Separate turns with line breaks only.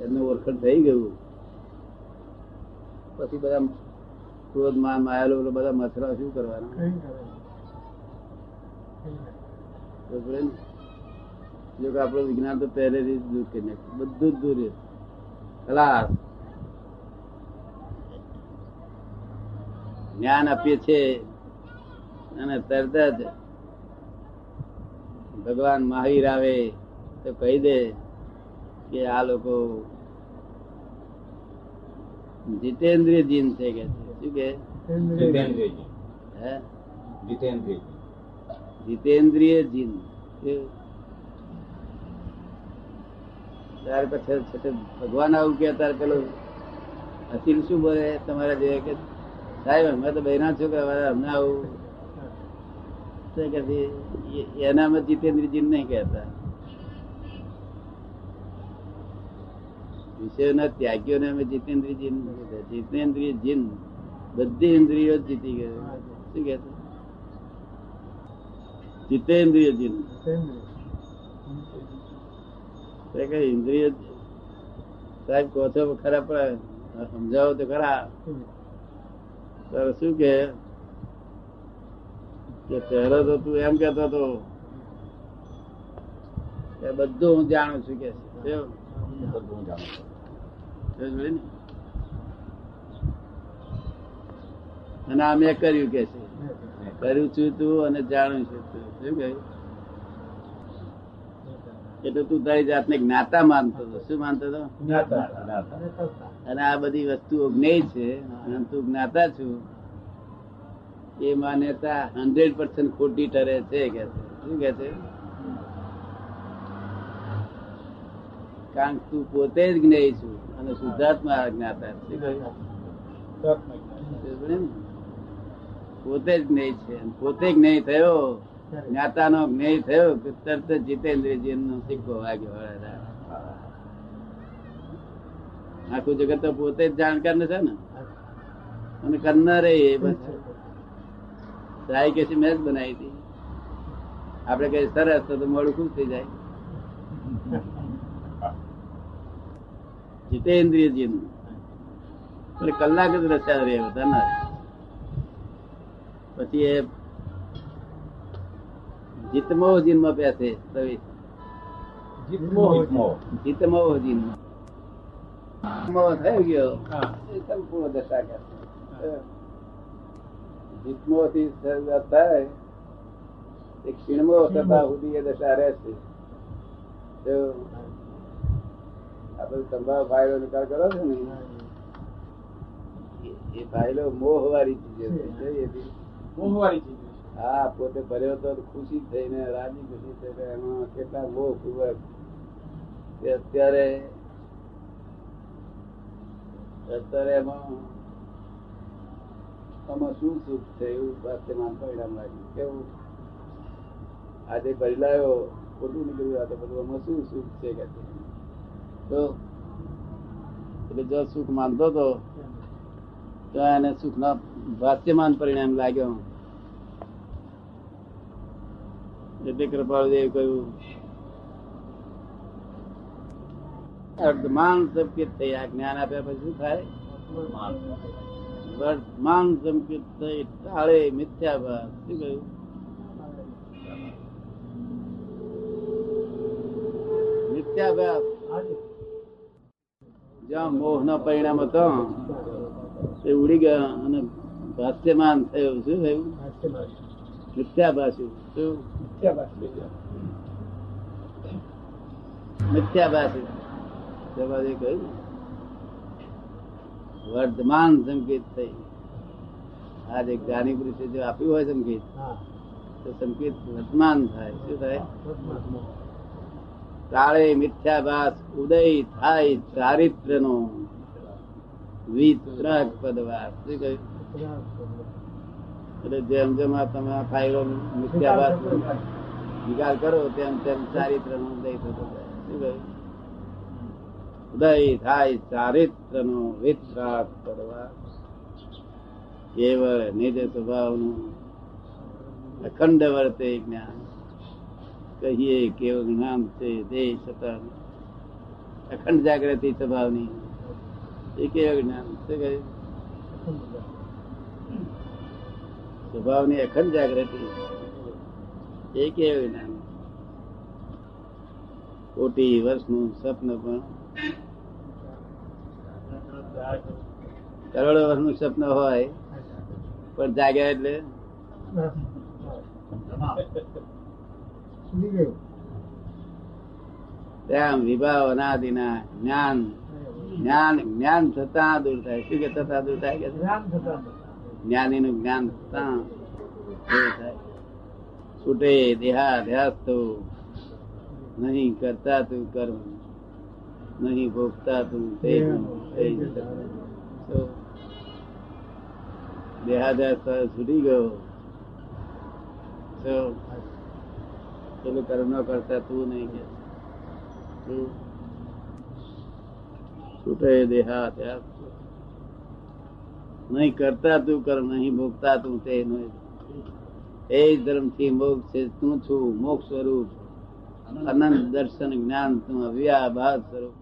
એમનું ઓળખણ થઈ ગયું. પછી બધા ક્રોધમાં માયેલો બધા મથરા શું કરવાના? જો કે આપણું વિજ્ઞાન તો પહેલેથી દૂર કરી નાખ્યું. બધું જ દૂર ખલાસ. જ્ઞાન આપીએ છે. અને તરત જ ભગવાન મહાવીર આવે તો કહી દે. કે આ લોકો જીતેન્દ્રિય જીન છે કે છે. શું કે?
જીતેન્દ્રજી
હે?
જીતેન્દ્રજી
જીતેન્દ્રિય જીન. એ- ત્યાર પછી છેલ્લે ભગવાન આવું કે તાર પેલો અસીલ શું બોલે તમારા જે કે સાહેબ અમે તો બહેરા છોકરા વાળા અમને આવું. તો કે છે, એ- એનામાં જીતેન્દ્રિય જીન નહીં કહેતા. વિષયોના ત્યાગીઓને અમે જીતેન્દ્રિય જીન જીતેન્દ્રિય જીન બધી ઇન્દ્રિયો જીતી ગયા. શું કે જીતેન્દ્રિય જીન ઇન્દ્રિય સાહેબ કહો છો, ખરા, પણ સમજાવો તો ખરા. તારે શું કે પહેલો તો તું એમ કેતો હતો. બધું હું જાણું છું કે?
બધું હું જાણું છું.
અને આ મેં કર્યું કે છે. કર્યું છું તું અને જાણું છું તું. શું કહ્યું? એટલે તું તારી જાતને જ્ઞાતા માનતો હતો. શું માનતો હતો. અને આ બધી વસ્તુઓ જ્ઞેય છે અને તું જ્ઞાતા છું. એ માન્યતા હંડ્રેડ પર્સન્ટ ખોટી ટરે છે કે. શું કે છે? કારણ તું પોતે જ જ્ઞેય છું. અને શુદ્ધાત્મા જ્ઞાતા ને? પોતે જ જ્ઞેય છે. પોતે પોતે જ્ઞેય થયો જ્ઞાતાનો જ્ઞેય થયો કે તરત જીતેન્દ્રજી નો સિક્કો વાગ્યો. આખું જગત તો પોતે જ જાણકાર ને છે ને? અને કરનાર એ બસ સાઈ કે છે મેં જ બનાવી હતી. આપડે કઈ સરસ તો તો મોડું ખુશ થઈ જાય. જીતેન્દ્રિય જીન એટલે કલાક જ રસ્યા રે બધા ના. પછી એ જીતમો જીનમાં બેસે પ્રવેશ
જીતમો જીતમો.
જીતમો જીનમાં જીતમો થઈ ગયો સંપૂર્ણ દશા જીતમો થી શરૂઆત થાય એ ક્ષીણમો થતા સુધી એ દશા રહેશે. આપણે સંભાવ ફાયલો નિકાલ કરો છો ને? એ- એ મોહ વાળી ચીજ છે
મોહવાળી ચીજ
હા પોતે ભર્યો તો ખુશી થઈને રાજી ખુશી થઈને એમાં કેટલા મોહ પૂર્વક અત્યારે અત્યારે એમાં આમાં શું સુખ છે એવું પરિણામ લાગ્યું. કેવું? આજે ભરી લાવ્યો ખોટું નીકળ્યું આ તો બધું આમાં શું સુખ છે કે. તો એટલે જો સુખ માનતો હતો તો એને સુખના ભાષ્યમાન પરિણામ લાગ્યો. એટલે કૃપાળુદેવ કહ્યું અર્ધમાન સંકેત થઈ. આ જ્ઞાન આપ્યા પછી શું થાય? વર્તમાન સંકેત થઈ ટાળે મિથ્યાભાસ. શું કહ્યું? મિથ્યાભાસ. જ્યાં મોહ ના પરિણામ હતો તે ઉડી ગયા અને ભાષ્યમાન થયું. શું થયું? મિથ્યાભાસી શું? મિથ્યાભાસી જવાબે કહ્યું, વર્ધમાન સંકેત થઈ. આ જે જ્ઞાની પુરુષે જો આપ્યું હોય સંકેત, તો સંકેત વર્તમાન થાય. શું થાય? કાળે મિથ્યાભાસ, ઉદય થાય ચારિત્ર નો વિતરાગ પદવાસ શું કહ્યું? એટલે જેમ જેમ આ તમે આ મિથ્યાભાસ નિકાલ કરો, તેમ તેમ ચારિત્ર નો ઉદય થતો જાય. ઉદય થાય ચારિત્ર નો વિતરાગ પદવાસ કેવળ નિજ સ્વભાવનું અખંડ વર્તે જ્ઞાન. કહીએ કેવું નામ છે દેશ અખંડ જાગૃતિ સ્વભાવની. એ કેવું જ્ઞાન શું સ્વભાવની અખંડ જાગૃતિ. એ કેવું જ્ઞાન કોટી વર્ષનું સ્વપ્ન પણ. કરોડો વર્ષનું સ્વપ્ન હોય, પણ જાગ્યા એટલે?
ગયું
વિભાવ અનાદિના જ્ઞાન જ્ઞાન જ્ઞાન થતા દૂર થાય શું કે થતા દૂર થાય કે
જ્ઞાન થતા
જ્ઞાની નું જ્ઞાન થતા થાય છૂટે દેહાધ્યાસ તો નહીં કરતા તું કર્મ નહીં ભોગતા તું તે થઈ છૂટી ગયો પેલું કર્મ ન કરતા તું નહીં કે. છૂટે દેહા ત્યાં નહીં કરતા તું કર્મ નહીં ભોગતા તું તે એ ધર્મથી મોક્ષ છે, તું છું, મોક્ષ સ્વરૂપ. અનંત દર્શન જ્ઞાન તું અવ્યાભાસ સ્વરૂપ.